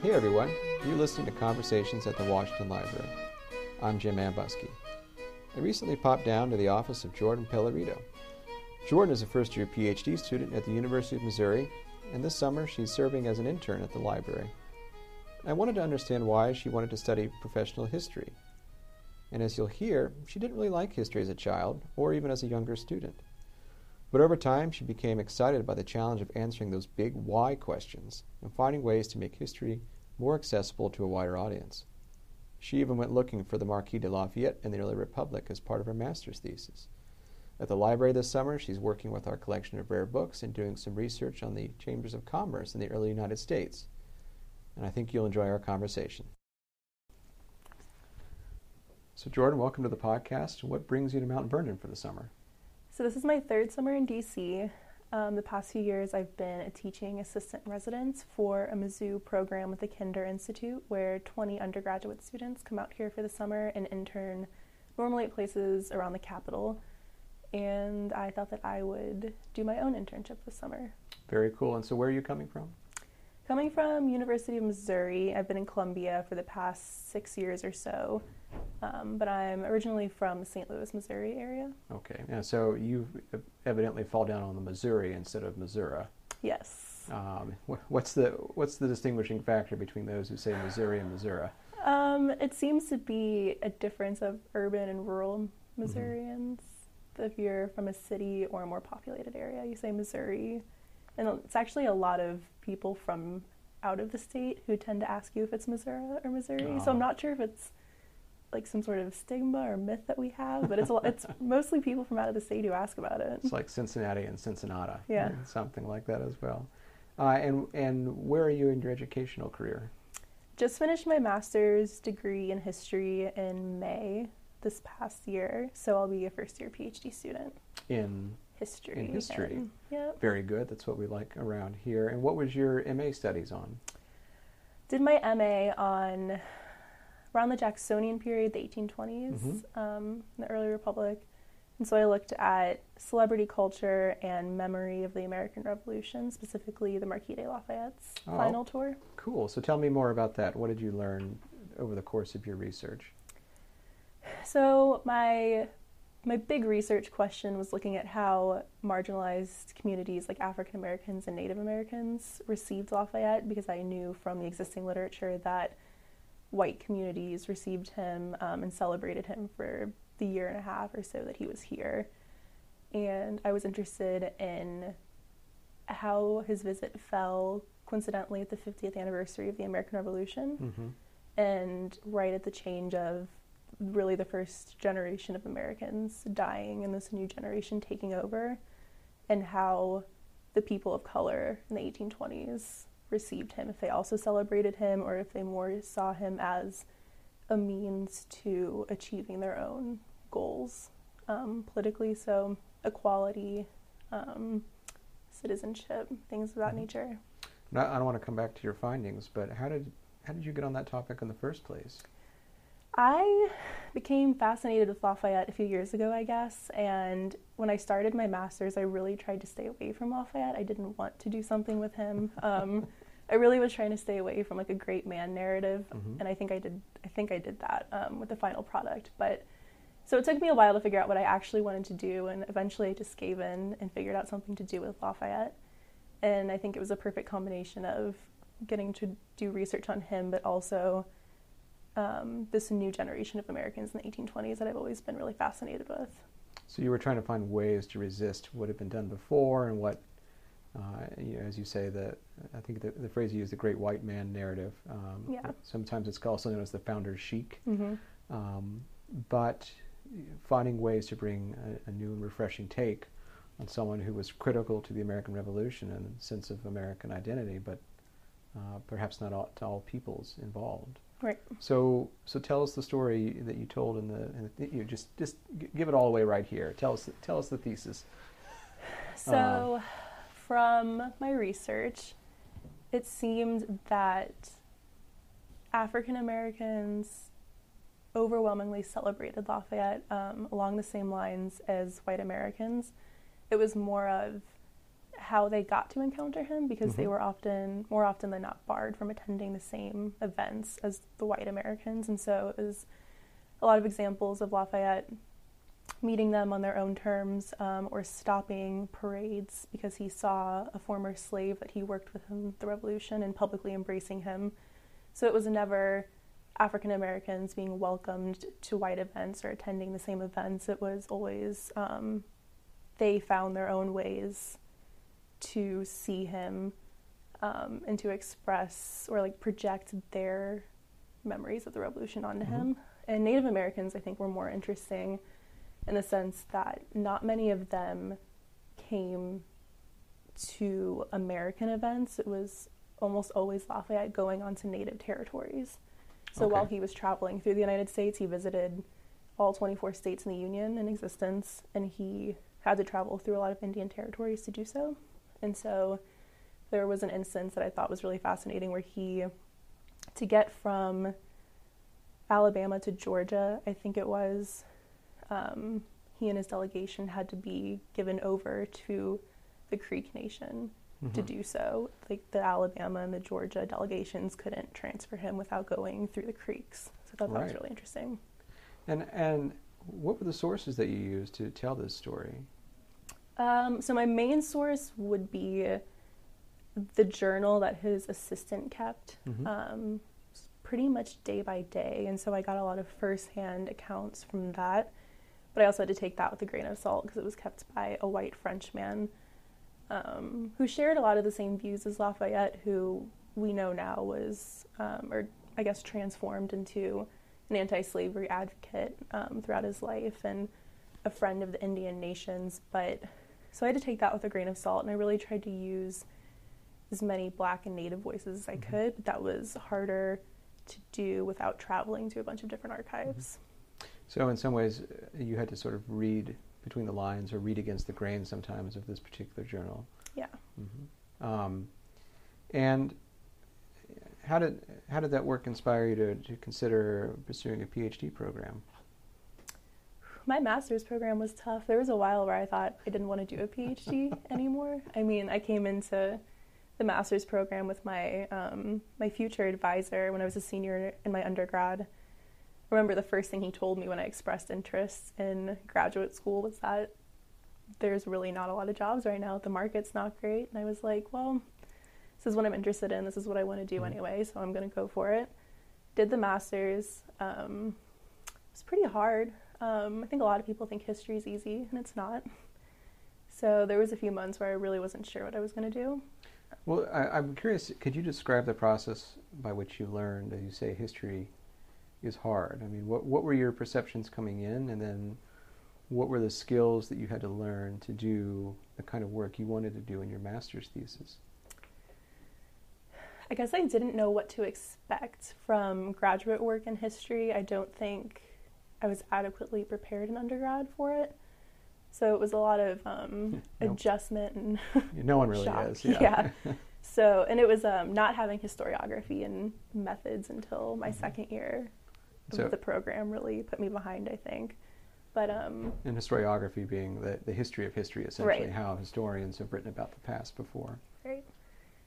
Hey everyone, you're listening to Conversations at the Washington Library. I'm Jim Ambuske. I recently popped down to the office of Jordan Pellerito. Jordan is a first year PhD student at the University of Missouri, and this summer she's serving as an intern at the library. I wanted to understand why she wanted to study professional history. And as you'll hear, she didn't really like history as a child or even as a younger student. But over time, she became excited by the challenge of answering those big why questions and finding ways to make history more accessible to a wider audience. She even went looking for the Marquis de Lafayette in the early Republic as part of her master's thesis. At the library this summer, she's working with our collection of rare books and doing some research on the chambers of commerce in the early United States. And I think you'll enjoy our conversation. So, Jordan, welcome to the podcast. What brings you to Mount Vernon for the summer? So, this is my third summer in DC. Um, the past few years, I've been a teaching assistant in residence for a Mizzou program with the Kinder Institute, where 20 undergraduate students come out here for the summer and intern normally at places around the capital. And I thought that I would do my own internship this summer. Very cool. And so, where are you coming from? Coming from University of Missouri, I've been in Columbia for the past six years or so, um, but I'm originally from the St. Louis, Missouri area. Okay, yeah, so you evidently fall down on the Missouri instead of Missouri. Yes. Um, what's the what's the distinguishing factor between those who say Missouri and Missouri? Um, it seems to be a difference of urban and rural Missourians. Mm-hmm. If you're from a city or a more populated area, you say Missouri and it's actually a lot of people from out of the state who tend to ask you if it's Missouri or Missouri. Oh. So I'm not sure if it's like some sort of stigma or myth that we have, but it's a, it's mostly people from out of the state who ask about it. It's like Cincinnati and Cincinnati, yeah, something like that as well. Uh, and and where are you in your educational career? Just finished my master's degree in history in May this past year, so I'll be a first year PhD student in history. In history. And, yep. Very good. That's what we like around here. And what was your MA studies on? Did my MA on around the Jacksonian period, the 1820s, mm-hmm. um, the early Republic. And so I looked at celebrity culture and memory of the American Revolution, specifically the Marquis de Lafayette's oh, final tour. Cool. So tell me more about that. What did you learn over the course of your research? So my my big research question was looking at how marginalized communities like African Americans and Native Americans received Lafayette because I knew from the existing literature that white communities received him um, and celebrated him for the year and a half or so that he was here. And I was interested in how his visit fell coincidentally at the 50th anniversary of the American Revolution mm-hmm. and right at the change of really the first generation of Americans dying and this new generation taking over, and how the people of color in the 1820s received him, if they also celebrated him or if they more saw him as a means to achieving their own goals um, politically. So, equality, um, citizenship, things of that mm-hmm. nature. I don't want to come back to your findings, but how did how did you get on that topic in the first place? I became fascinated with Lafayette a few years ago, I guess. And when I started my master's, I really tried to stay away from Lafayette. I didn't want to do something with him. Um, I really was trying to stay away from like a great man narrative, mm-hmm. and I think I did. I think I did that um, with the final product. But so it took me a while to figure out what I actually wanted to do, and eventually I just gave in and figured out something to do with Lafayette. And I think it was a perfect combination of getting to do research on him, but also um, this new generation of Americans in the 1820s that I've always been really fascinated with. So you were trying to find ways to resist what had been done before and what, uh, you know, as you say, the I think the, the, phrase you use, the great white man narrative. Um, yeah. Sometimes it's also known as the founder's chic. Mm-hmm. Um, but finding ways to bring a, a, new and refreshing take on someone who was critical to the American Revolution and sense of American identity, but uh, perhaps not all, to all peoples involved. Right. So, so tell us the story that you told in the, in the you just just give it all away right here. Tell us tell us the thesis. So, uh, from my research, it seemed that African Americans overwhelmingly celebrated Lafayette um, along the same lines as white Americans. It was more of how they got to encounter him because they Mhm. were often more often than not barred from attending the same events as the white Americans and so it was a lot of examples of Lafayette meeting them on their own terms um, or stopping parades because he saw a former slave that he worked with in the revolution and publicly embracing him. So it was never African Americans being welcomed to white events or attending the same events. It was always um, they found their own ways to see him um, and to express or like project their memories of the revolution onto Mhm. him. And Native Americans, I think, were more interesting in the sense that not many of them came to American events. It was almost always Lafayette going onto Native territories. So Okay. while he was traveling through the United States, he visited all 24 states in the Union in existence, and he had to travel through a lot of Indian territories to do so. And so there was an instance that I thought was really fascinating where he, to get from Alabama to Georgia, I think it was, um, he and his delegation had to be given over to the Creek Nation to Mhm. do so. Like the Alabama and the Georgia delegations couldn't transfer him without going through the Creeks. So I thought that was really interesting. And and what were the sources that you used to tell this story? Um, so my main source would be the journal that his assistant kept, Mhm. um, pretty much day by day, and so I got a lot of firsthand accounts from that. But I also had to take that with a grain of salt because it was kept by a white Frenchman um, who shared a lot of the same views as Lafayette, who we know now was, um, or I guess, transformed into an anti-slavery advocate um, throughout his life and a friend of the Indian nations. But so I had to take that with a grain of salt, and I really tried to use as many Black and Native voices as I Mhm. could. But that was harder to do without traveling to a bunch of different archives. So in some ways, uh, you had to sort of read between the lines or read against the grain sometimes of this particular journal. Yeah. hmm Um, and how did how did that work inspire you to, to consider pursuing a PhD program? My master's program was tough. There was a while where I thought I didn't want to do a PhD anymore. I mean, I came into the master's program with my um, my future advisor when I was a senior in my undergrad. I remember the first thing he told me when I expressed interest in graduate school was that there's really not a lot of jobs right now. The market's not great, and I was like, well, this is what I'm interested in. This is what I want to do Mhm. anyway, so I'm going to go for it. Did the master's. Um, it was pretty hard. Um, I think a lot of people think history is easy, and it's not. So there was a few months where I really wasn't sure what I was going to do. Well, I, I'm curious. Could you describe the process by which you learned, as you say, history is hard? I mean, what what were your perceptions coming in, and then what were the skills that you had to learn to do the kind of work you wanted to do in your master's thesis? I guess I didn't know what to expect from graduate work in history. I don't think I was adequately prepared in undergrad for it. So it was a lot of um, Nope. adjustment and No one really Shock. is. Yeah. so and it was um, not having historiography and methods until my Mhm. second year of So- the program really put me behind. I think, but um, and historiography being the, the history of history, essentially, Right. how historians have written about the past before. Right.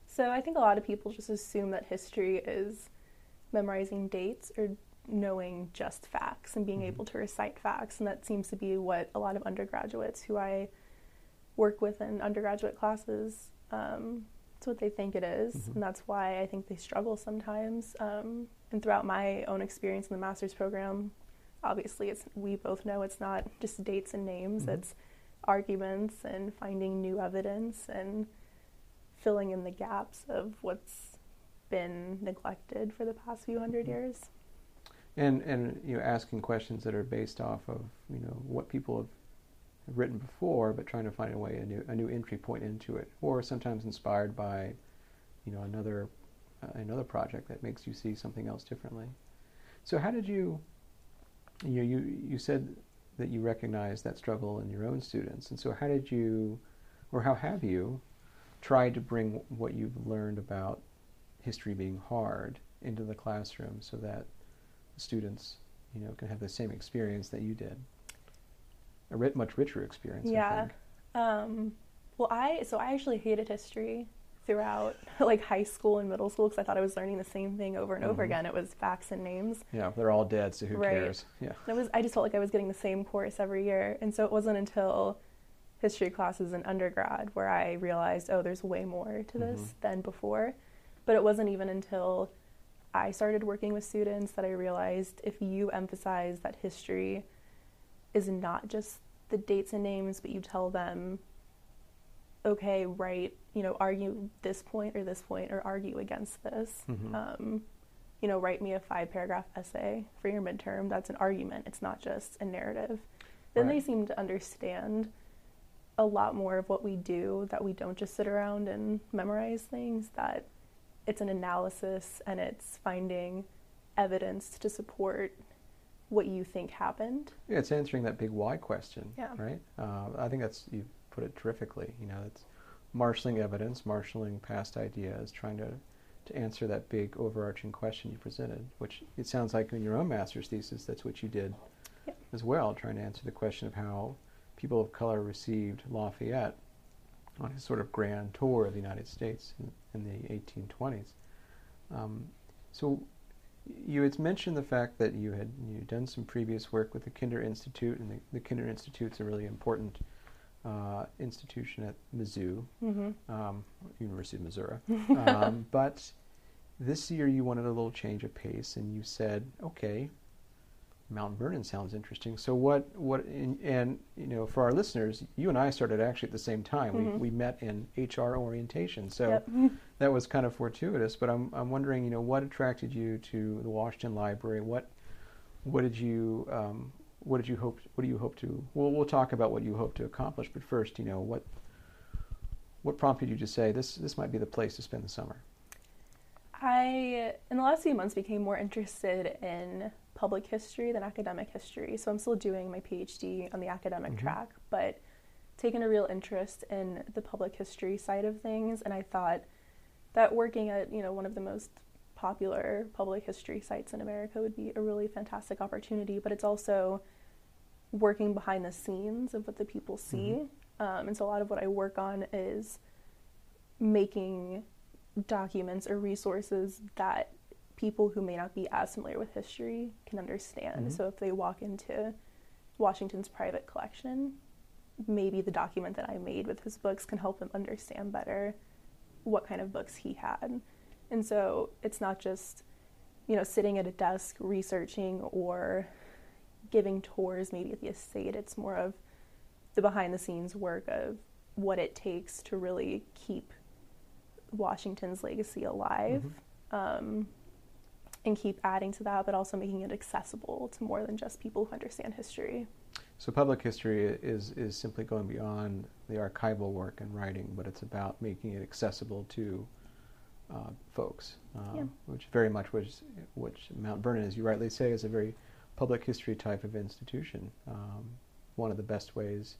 So I think a lot of people just assume that history is memorizing dates or knowing just facts and being Mhm. able to recite facts. And that seems to be what a lot of undergraduates who I work with in undergraduate classes, um, it's what they think it is. Mhm. And that's why I think they struggle sometimes. Um, and throughout my own experience in the master's program, obviously it's we both know it's not just dates and names, Mhm. it's arguments and finding new evidence and filling in the gaps of what's been neglected for the past few 100 Mhm. years. And and you know, asking questions that are based off of you know what people have, written before, but trying to find a way a new a new entry point into it, or sometimes inspired by, you know, another uh, another project that makes you see something else differently. So how did you, you know, you you said that you recognized that struggle in your own students, and so how did you, or how have you, tried to bring what you've learned about history being hard into the classroom so that students, you know, can have the same experience that you did. A ri- much richer experience, I Yeah. think. Um, Well, I so I actually hated history throughout like high school and middle school because I thought I was learning the same thing over and over Mhm. again. It was facts and names. Yeah, they're all dead, so who Right. cares? Yeah. And it was I just felt like I was getting the same course every year, and so it wasn't until history classes in undergrad where I realized, oh, there's way more to this Mhm. than before. But it wasn't even until I started working with students that I realized if you emphasize that history is not just the dates and names, but you tell them, okay, right, you know, argue this point or this point, or argue against this. Mhm. Um, you know, write me a five paragraph essay for your midterm. That's an argument. It's not just a narrative. Then they seem to understand a lot more of what we do, that we don't just sit around and memorize things, that it's an analysis and it's finding evidence to support what you think happened. Yeah, it's answering that big why question, Yeah. right? Uh, I think that's you put it terrifically. You know, it's marshaling evidence, marshaling past ideas, trying to to answer that big overarching question you presented. Which it sounds like in your own master's thesis, that's what you did Yep. as well, trying to answer the question of how people of color received Lafayette on his sort of grand tour of the United States in, in the 1820s. Um, so you had mentioned the fact that you had you done some previous work with the Kinder Institute, and the, the Kinder Institute's a really important uh, institution at Mizzou, Mm-hmm. um, University of Missouri. um, but this year you wanted a little change of pace, and you said, "Okay, Mount Vernon sounds interesting." So what? What? And, and you know, for our listeners, you and I started actually at the same time. Mhm. We we met in HR orientation, so Yep. that was kind of fortuitous. But I'm I'm wondering, you know, what attracted you to the Washington Library? What what did you um, what did you hope? What do you hope to? Well, we'll talk about what you hope to accomplish. But first, you know, what what prompted you to say this this might be the place to spend the summer? I, in the last few months, became more interested in public history than academic history. So I'm still doing my PhD on the academic Mhm. track, but taken a real interest in the public history side of things. And I thought that working at you know one of the most popular public history sites in America would be a really fantastic opportunity. But it's also working behind the scenes of what the people see. Um, and so a lot of what I work on is making documents or resources that people who may not be as familiar with history can understand. Mhm. So if they walk into Washington's private collection, maybe the document that I made with his books can help them understand better what kind of books he had. And so it's not just, you know, sitting at a desk researching or giving tours maybe at the estate. It's more of the behind the scenes work of what it takes to really keep Washington's legacy alive um, and keep adding to that, but also making it accessible to more than just people who understand history. So public history is is simply going beyond the archival work and writing, but it's about making it accessible to uh, folks, uh, Yeah. which very much was which Mount Vernon, as you rightly say, is a very public history type of institution. Um, one of the best ways,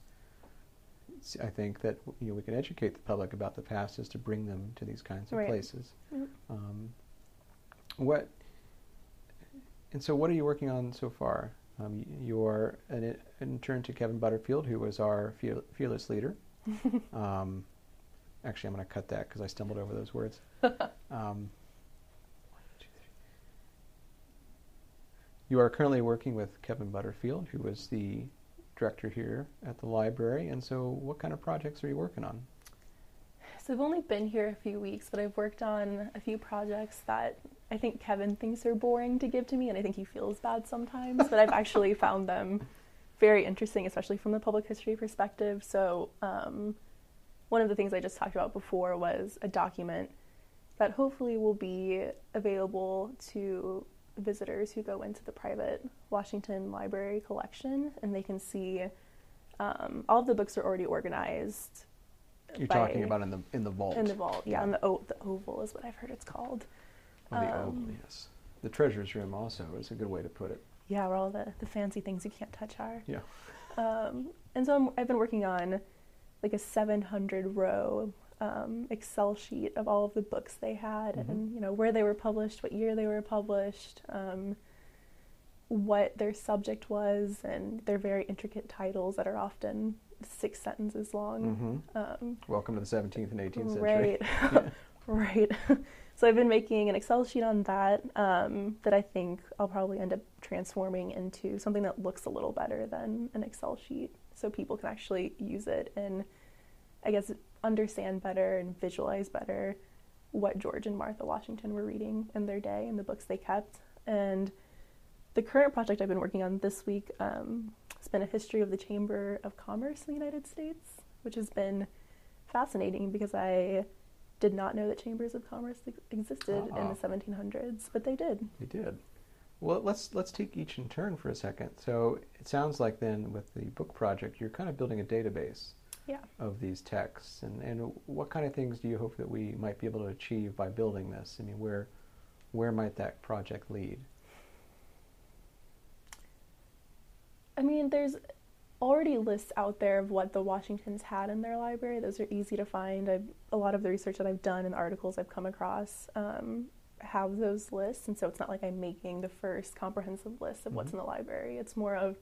I think, that you know we can educate the public about the past is to bring them to these kinds of Right. places. Yep. Um, what and so, what are you working on so far? Um, you're an, an intern to Kevin Butterfield, who was our fear, fearless leader. um, actually, I'm going to cut that because I stumbled over those words. um, one, two, three. You are currently working with Kevin Butterfield, who was the director here at the library. And so, what kind of projects are you working on? So I've only been here a few weeks, but I've worked on a few projects that I think Kevin thinks are boring to give to me, and I think he feels bad sometimes. but I've actually found them very interesting, especially from the public history perspective. So um, one of the things I just talked about before was a document that hopefully will be available to visitors who go into the private Washington Library collection, and they can see um, all of the books are already organized You're by- talking about in the in the vault. in the vault, yeah, Yeah. in the, o- the oval is what I've heard it's called. Oh, the oval, um, yes. The treasures room also is a good way to put it. Yeah, where all the, the fancy things you can't touch are. Yeah. Um, and so I'm, I've been working on like a 700 row um, Excel sheet of all of the books they had Mhm. and, you know, where they were published, what year they were published, um, what their subject was, and their very intricate titles that are often six sentences long. hmm Um, Welcome to the 17th and 18th century. Right. right. so I've been making an Excel sheet on that um, that I think I'll probably end up transforming into something that looks a little better than an Excel sheet so people can actually use it and I guess understand better and visualize better what George and Martha Washington were reading in their day and the books they kept. And the current project I've been working on this week um, has been a history of the Chamber of Commerce in the United States, which has been fascinating because I did not know that chambers of commerce ex- existed in Ah. the 1700s, but they did. They did. Well, let's let's take each in turn for a second. So it sounds like then with the book project, you're kind of building a database Yeah. of these texts, and and what kind of things do you hope that we might be able to achieve by building this? I mean, where where might that project lead? I mean, there's already lists out there of what the Washingtons had in their library. Those are easy to find. I've, a lot of the research that I've done and articles I've come across um, have those lists, and so it's not like I'm making the first comprehensive list of what's Mhm. in the library. It's more of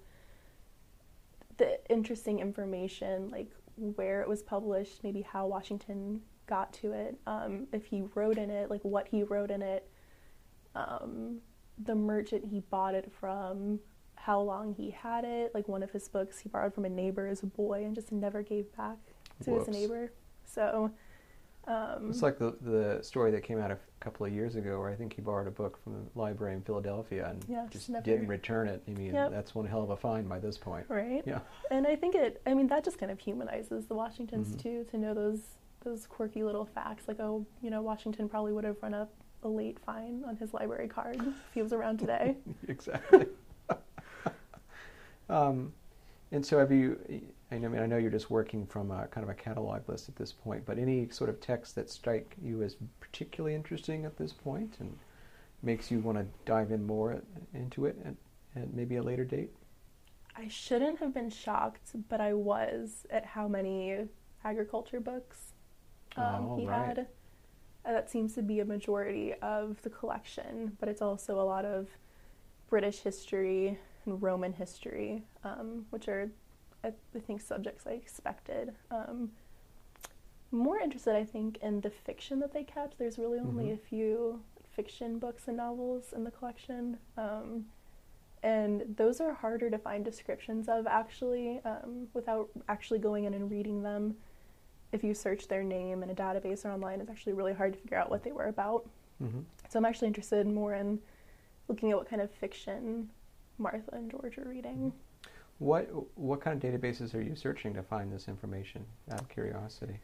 the interesting information, like where it was published, maybe how Washington got to it, um, if he wrote in it, like what he wrote in it, um, the merchant he bought it from, how long he had it. Like one of his books he borrowed from a neighbor as a boy and just never gave back to Whoops. his neighbor. So, um, It's like the the story that came out a couple of years ago, where I think he borrowed a book from the library in Philadelphia and Yeah, just never- didn't return it. I mean, Yep. that's one hell of a find by this point. right? Yeah. And I think it. I mean, that just kind of humanizes the Washingtons Mhm. too to know those those quirky little facts. Like, oh, you know, Washington probably would have run up a late fine on his library card if he was around today. exactly. Um, and so, have you? I mean, I know you're just working from a kind of a catalog list at this point, but any sort of text that strike you as particularly interesting at this point and makes you want to dive in more into it at, at maybe a later date? I shouldn't have been shocked, but I was at how many agriculture books um, Oh, he right. had. Uh, that seems to be a majority of the collection, but it's also a lot of British history and Roman history, um, which are, I, I think, subjects I expected. Um, more interested, I think, in the fiction that they kept. There's really only Mhm. a few fiction books and novels in the collection. Um, and those are harder to find descriptions of actually um, without actually going in and reading them if you search their name in a database or online it's actually really hard to figure out what they were about Mm-hmm. so i'm actually interested more in looking at what kind of fiction martha and george are reading What what kind of databases are you searching to find this information? Out of curiosity.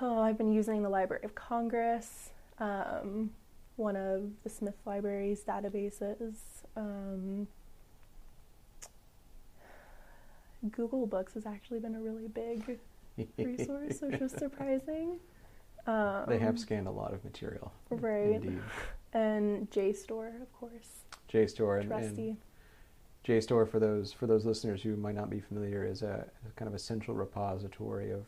oh i've been using the library of congress um, one of the smith library's databases um, google books has actually been a really big resource, which was surprising. Um, they have scanned a lot of material. right. Indeed. and JSTOR, of course, JSTOR and, and trusty. JSTOR for those for those listeners who might not be familiar is a, kind of a central repository of,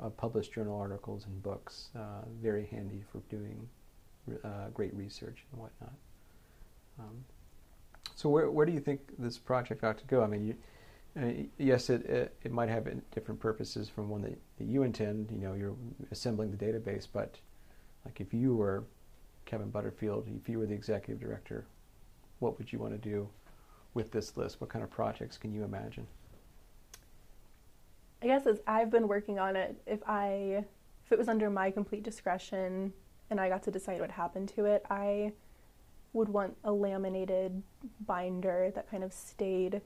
of published journal articles and books. Uh, very handy for doing uh, great research and whatnot. Um, so where where do you think this project ought to go? I mean, you, uh, yes, it, it it might have different purposes from one that, that you intend. You know, you're assembling the database, but like if you were Kevin Butterfield, if you were the executive director, what would you want to do with this list? What kind of projects can you imagine? I guess as I've been working on it, if I if it was under my complete discretion and I got to decide what happened to it, I would want a laminated binder that kind of stayed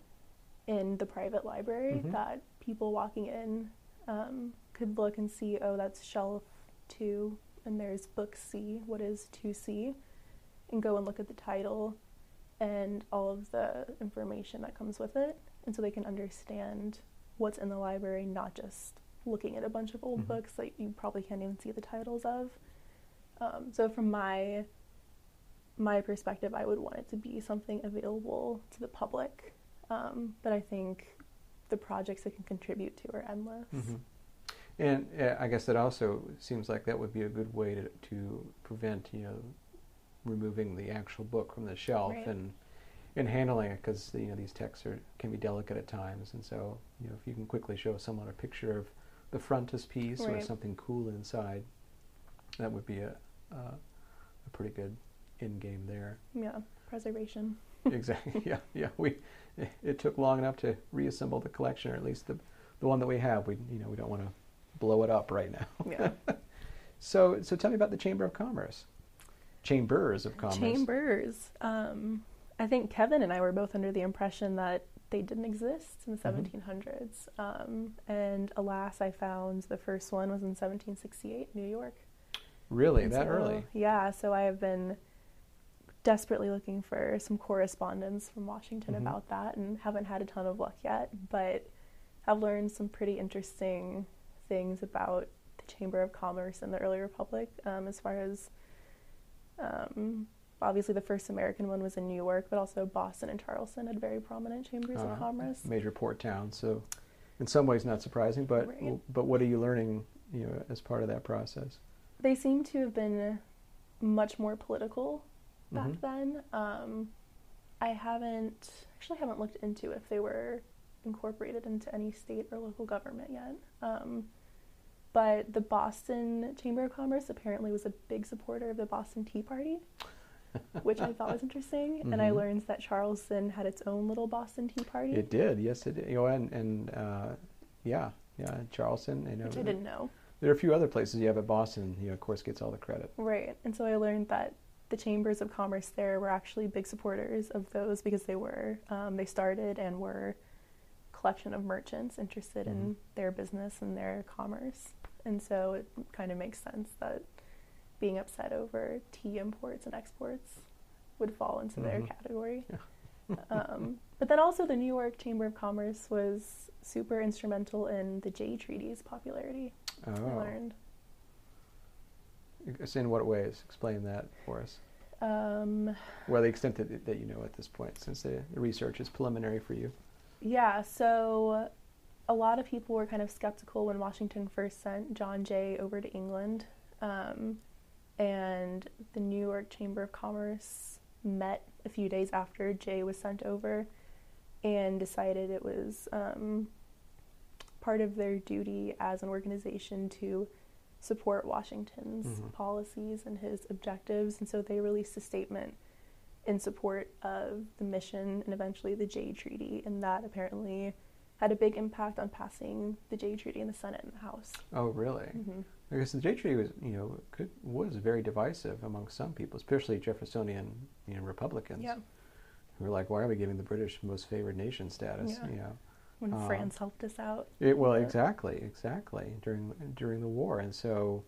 in the private library Mhm. that people walking in um, could look and see, oh, that's shelf two, and there's book C. What is 2C? And go and look at the title and all of the information that comes with it. And so they can understand what's in the library, not just looking at a bunch of old Mhm. books that you probably can't even see the titles of. Um, so from my my perspective, I would want it to be something available to the public. Um, but I think the projects it can contribute to are endless. Mm-hmm. And uh, I guess it also seems like that would be a good way to, to prevent, you know, removing the actual book from the shelf Right. and in handling it because you know these texts are can be delicate at times, and so you know if you can quickly show someone a picture of the frontispiece or something cool inside, that would be a uh, a pretty good end game there. Yeah, preservation. exactly. Yeah, yeah. We it took long enough to reassemble the collection, or at least the the one that we have. We you know we don't want to blow it up right now. Yeah. So so tell me about the Chamber of Commerce. Chambers of Commerce. Chambers. Um, I think Kevin and I were both under the impression that they didn't exist in the Mhm. 1700s. Um, and alas, I found the first one was in 1768, New York. Really, And that so- early? Yeah, so I have been desperately looking for some correspondence from Washington Mhm. about that and haven't had a ton of luck yet, but have learned some pretty interesting things about the Chamber of Commerce in the early Republic um, as far as um, obviously the first American one was in New York, but also Boston and Charleston had very prominent chambers Uh, of commerce. Major port towns, So, in some ways, not surprising. But Right. but what are you learning? You know, as part of that process. They seem to have been much more political back Mhm. then. Um, I haven't actually haven't looked into if they were incorporated into any state or local government yet. Um, but the Boston Chamber of Commerce apparently was a big supporter of the Boston Tea Party, which I thought was interesting. And I Mhm. learned that Charleston had its own little Boston Tea Party, It did. Yes, it did. You know, and and uh, yeah, yeah, Charleston. You know, which I didn't know. There are a few other places you have, at Boston, you know, of course, gets all the credit. Right. And so I learned that the chambers of commerce there were actually big supporters of those because they were um, they started and were a collection of merchants interested in Mhm. their business and their commerce. And so it kind of makes sense that being upset over tea imports and exports would fall into their Mhm. category. um, but then also the New York Chamber of Commerce was super instrumental in the Jay Treaty's popularity. I Oh, learned. It's in what ways? Explain that for us. Um, Well, the extent that, that you know at this point, since the research is preliminary for you. Yeah, so a lot of people were kind of skeptical when Washington first sent John Jay over to England. Um, and the New York Chamber of Commerce met a few days after Jay was sent over and decided it was um, part of their duty as an organization to support Washington's Mhm. policies and his objectives. And so they released a statement in support of the mission and eventually the Jay Treaty. And that apparently had a big impact on passing the Jay Treaty in the Senate and the House. Oh, really? hmm I guess the Jay Treaty was, you know, could, was very divisive among some people, especially Jeffersonian, you know, Republicans. Yeah. Who were like, why are we giving the British most favored nation status? Yeah. You know. When Um, France helped us out. It, well, Yeah. exactly, exactly during during the war, and so,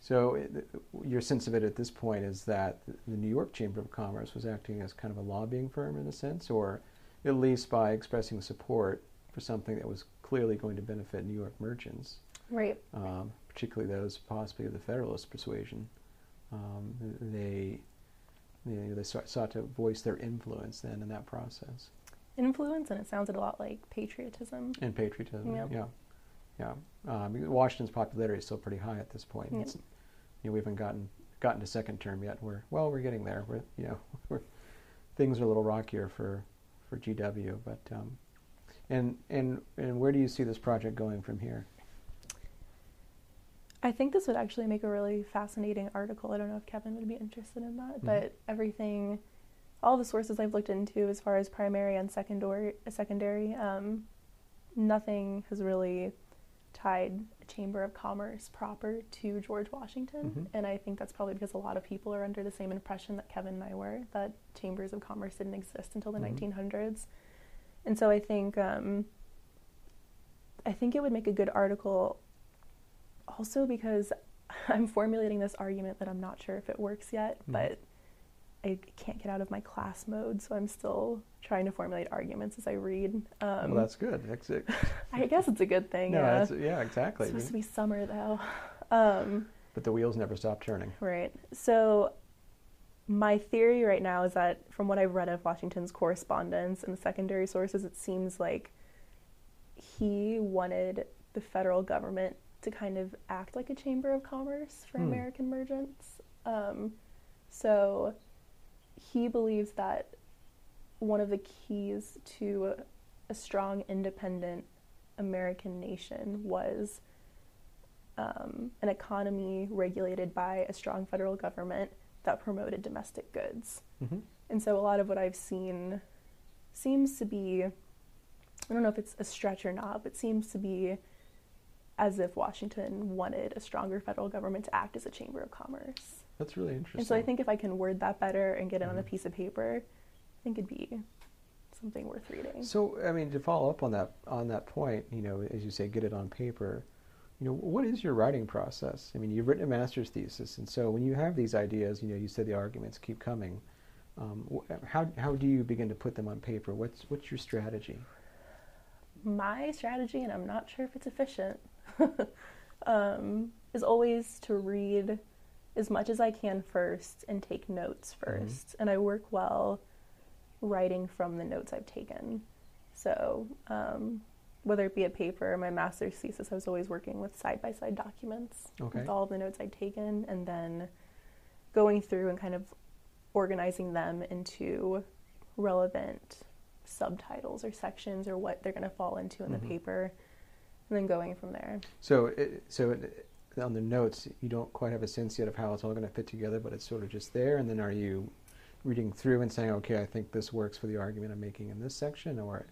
so it, your sense of it at this point is that the New York Chamber of Commerce was acting as kind of a lobbying firm in a sense, or at least by expressing support for something that was clearly going to benefit New York merchants, Right. um, particularly those possibly of the Federalist persuasion. Um, they, you know, they sought, to voice their influence then in that process. Influence, and it sounded a lot like patriotism. And patriotism, Yep. yeah, yeah. Um, Washington's popularity is still pretty high at this point. Yep. It's, you know, we haven't gotten gotten to second term yet. We're well, we're getting there. We're you know, we're, things are a little rockier for for GW, but um, and and and where do you see this project going from here? I think this would actually make a really fascinating article. I don't know if Kevin would be interested in that, Mhm. but everything, all the sources I've looked into as far as primary and secondary, secondary, um, nothing has really tied Chamber of Commerce proper to George Washington, Mhm. and I think that's probably because a lot of people are under the same impression that Kevin and I were that chambers of commerce didn't exist until the Mhm. 1900s, and so I think um, I think it would make a good article also because I'm formulating this argument that I'm not sure if it works yet, Mhm. but I can't get out of my class mode, so I'm still trying to formulate arguments as I read. Um, well, that's good. That's it. I guess it's a good thing. no, yeah. that's, yeah, It's exactly. supposed to be summer though. Um, But the wheels never stop turning. right. So my theory right now is that from what I've read of Washington's correspondence and the secondary sources, it seems like he wanted the federal government to kind of act like a chamber of commerce for Hmm. American merchants. Um, so he believes that one of the keys to a strong, independent American nation was um, an economy regulated by a strong federal government that promoted domestic goods. Mm-hmm. And so a lot of what I've seen seems to be, I don't know if it's a stretch or not, but seems to be as if Washington wanted a stronger federal government to act as a chamber of commerce. That's really interesting. And so I think if I can word that better and get it on a Mhm. piece of paper, I think it'd be something worth reading. So, I mean, to follow up on that on that point, you know, as you say, get it on paper. You know, what is your writing process? I mean, you've written a master's thesis, and so when you have these ideas, you know, you said the arguments keep coming. Um, how how do you begin to put them on paper? What's what's your strategy? My strategy, and I'm not sure if it's efficient, um, is always to read as much as I can first and take notes 1st And I work well writing from the notes I've taken. So, um, whether it be a paper or my master's thesis, I was always working with side by side documents Okay. with all the notes I'd taken and then going through and kind of organizing them into relevant subtitles or sections or what they're going to fall into in Mhm. the paper and then going from there. So, it, so it, on the notes, you don't quite have a sense yet of how it's all going to fit together, but it's sort of just there. And then, are you reading through and saying, okay, I think this works for the argument I'm making in this section, or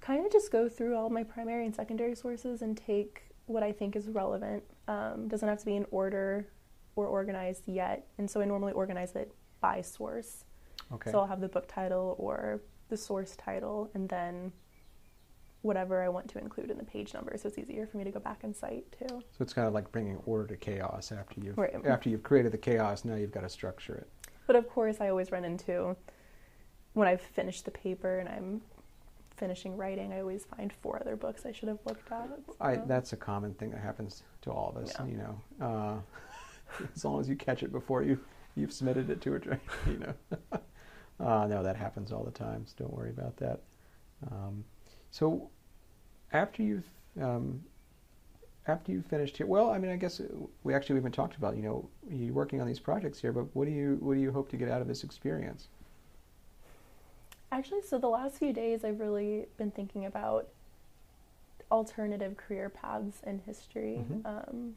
Kind of just go through all my primary and secondary sources and take what I think is relevant. Um, doesn't have to be in order or organized yet. And so I normally organize it by source. okay, So I'll have the book title or the source title and then whatever I want to include in the page number. So it's easier for me to go back and cite too. so it's kind of like bringing order to chaos after you've Right. after you've created the chaos. Now you've got to structure it. But of course, I always run into when I've finished the paper and I'm finishing writing, I always find four other books I should have looked at. I, that's a common thing that happens to all of us. Yeah. You know, uh, as long as you catch it before you you've submitted it to a train. You know, uh, no, that happens all the time. So don't worry about that. Um, so after you've um, after you've finished here, well, I mean, I guess uh, we actually we've been talked about. You know, you're working on these projects here, but what do you what do you hope to get out of this experience? Actually, so the last few days I've really been thinking about alternative career paths in history. Mhm. Um,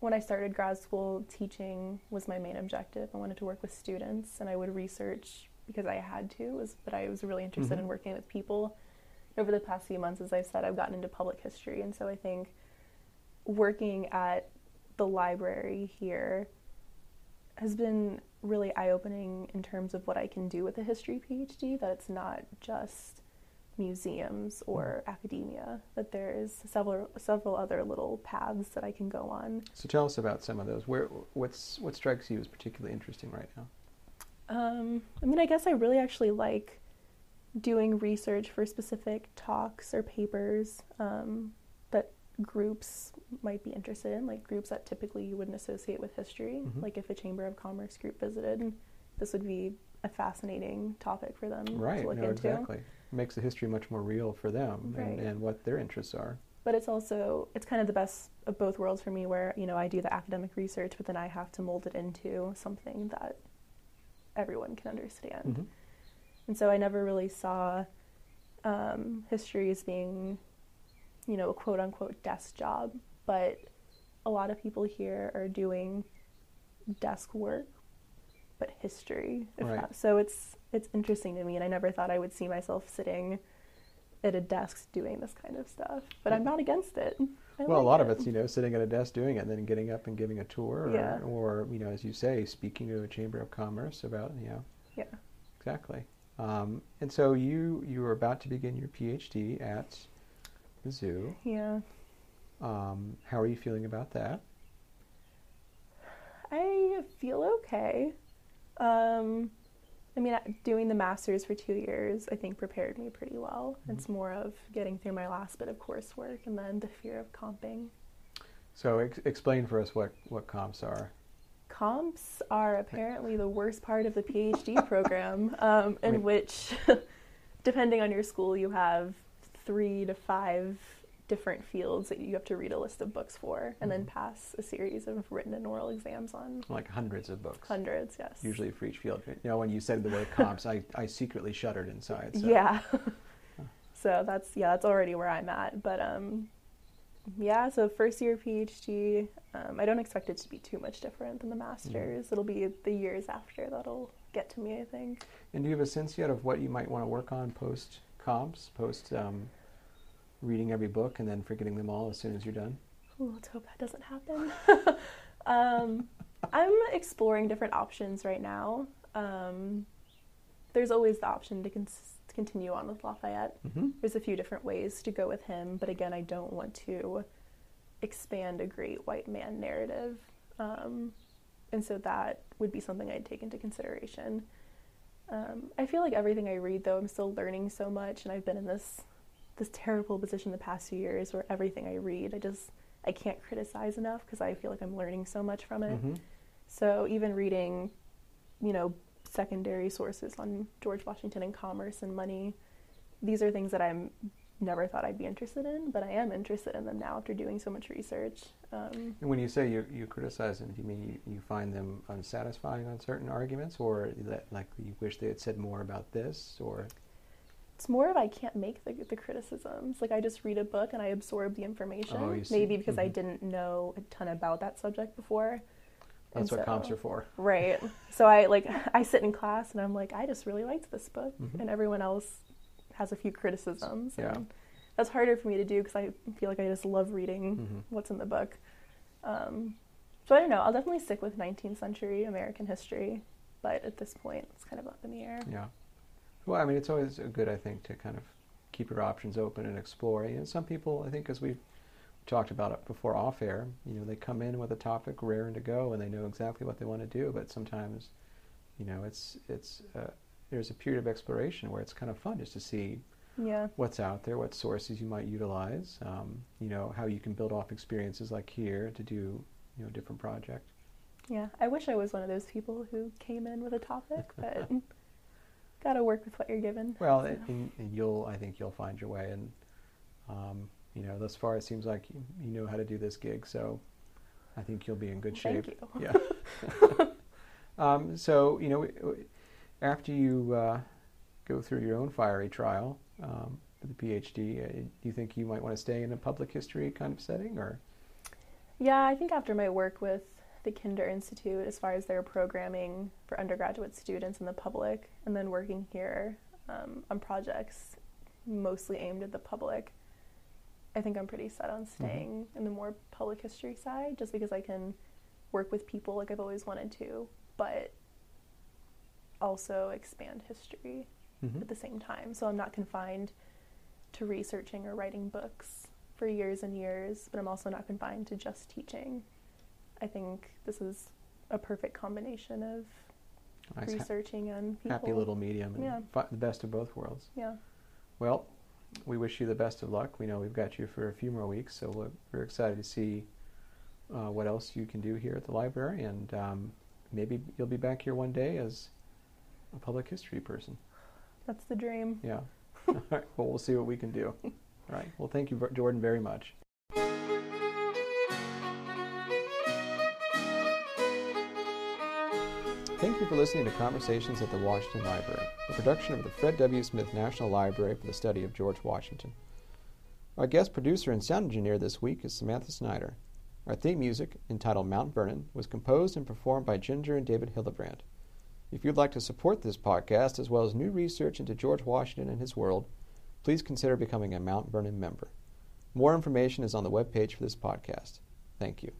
when I started grad school, teaching was my main objective. I wanted to work with students, and I would research because I had to. Was but I was really interested Mhm. in working with people. Over the past few months, as I've said, I've gotten into public history, and so I think working at the library here has been really eye opening in terms of what I can do with a history PhD, that it's not just museums or academia, that there's several several other little paths that I can go on. So tell us about some of those. Where what's what strikes you as particularly interesting right now? Um, I mean, I guess I really actually like doing research for specific talks or papers um, that groups might be interested in, like groups that typically you wouldn't associate with history. Mhm. Like if a Chamber of Commerce group visited, this would be a fascinating topic for them Right, to look no, into. exactly. makes the history much more real for them Right. and, and what their interests are. But it's also it's kind of the best of both worlds for me, where you know I do the academic research, but then I have to mold it into something that everyone can understand. Mhm. And so I never really saw um, history as being, you know, a quote unquote desk job. But a lot of people here are doing desk work, but history. Right. so it's it's interesting to me, and I never thought I would see myself sitting at a desk doing this kind of stuff. But I'm not against it. I Well, a like lot of it. it's you know sitting at a desk doing it, and then getting up and giving a tour, or, Yeah. or you know, as you say, speaking to a chamber of commerce about you know. Yeah. Exactly. Um, and so you you were about to begin your PhD at Mizzou. Yeah. Um, how are you feeling about that? I feel okay. Um, I mean, doing the master's for two years, I think prepared me pretty well. Mhm. It's more of getting through my last bit of coursework and then the fear of comping. So ex- explain for us what what comps are. Comps are apparently the worst part of the PhD program, um, in which, depending on your school, you have three to five different fields that you have to read a list of books for and then Mhm. pass a series of written and oral exams on Like hundreds of books. hundreds, yes. Usually for each field. You know, when you said the word comps, I, I secretly shuddered inside. So. Yeah. so that's yeah, that's already where I'm at. But um yeah, so first year PhD, um, I don't expect it to be too much different than the master's. It'll be the years after that'll get to me, I think. And do you have a sense yet of what you might want to work on post comps, post um, reading every book and then forgetting them all as soon as you're done? Ooh, let's hope that doesn't happen. um, I'm exploring different options right now. Um, there's always the option to, cons- to continue on with Lafayette. Mm-hmm. There's a few different ways to go with him, but again, I don't want to expand a great white man narrative. Um, and so that would be something I'd take into consideration. Um, I feel like everything I read, though, I'm still learning so much, and I've been in this this terrible position the past few years where everything I read, I just I can't criticize enough because I feel like I'm learning so much from it. Mm-hmm. So even reading, you know, secondary sources on George Washington and commerce and money, these are things that I'm never thought I'd be interested in, but I am interested in them now after doing so much research. Um, And when you say you, you criticize them, do you mean you, you find them unsatisfying on certain arguments, or that like you wish they had said more about this, or it's more of I can't make the, the criticisms. Like I just read a book and I absorb the information. Oh, you see. Maybe because I Mhm. didn't know a ton about that subject before. That's And what comps are for? Right. So I like I sit in class and I'm like I just really liked this book, Mhm. and everyone else has a few criticisms. Yeah. That's harder for me to do because I feel like I just love reading Mhm. what's in the book. Um, so I don't know. I'll definitely stick with 19th century American history, but at this point, it's kind of up in the air. Yeah. Well, I mean, it's always good, I think, to kind of keep your options open and explore. And some people, I think, as we've talked about it before off air, you know, they come in with a topic raring to go and they know exactly what they want to do. But sometimes, you know, it's it's uh, there's a period of exploration where it's kind of fun just to see Yeah. what's out there, what sources you might utilize, um, you know, how you can build off experiences like here to do, you know, a different project. Yeah. I wish I was one of those people who came in with a topic, but gotta work with what you're given. Well, So- and, and you'll, I think you'll find your way, and um, you know, thus far it seems like you, you know how to do this gig, so I think you'll be in good shape. Thank you. Yeah. um, so you know, after you uh, go through your own fiery trial um, for the PhD, uh, do you think you might want to stay in a public history kind of setting, or Yeah, I think after my work with the Kinder Institute, as far as their programming for undergraduate students and the public, and then working here um, on projects mostly aimed at the public, I think I'm pretty set on staying in the more public history side just because I can work with people like I've always wanted to, but also expand history Mhm. at the same time. So I'm not confined to researching or writing books for years and years, but I'm also not confined to just teaching. I think this is a perfect combination of nice, researching and people. happy little medium, and Yeah. the best of both worlds? Yeah. Well, we wish you the best of luck. We know we've got you for a few more weeks, so we're, we're excited to see uh, what else you can do here at the library, and um, maybe you'll be back here one day as a public history person. That's the dream. Yeah. All right. Well, we'll see what we can do. All right. Well, thank you, Jordan, very much. You for listening to Conversations at the Washington Library, a production of the Fred W. Smith National Library for the Study of George Washington. Our guest producer and sound engineer this week is Samantha Snyder. Our theme music, entitled Mount Vernon, was composed and performed by Ginger and David Hildebrand. If you'd like to support this podcast as well as new research into George Washington and his world, please consider becoming a Mount Vernon member. More information is on the webpage for this podcast. Thank you.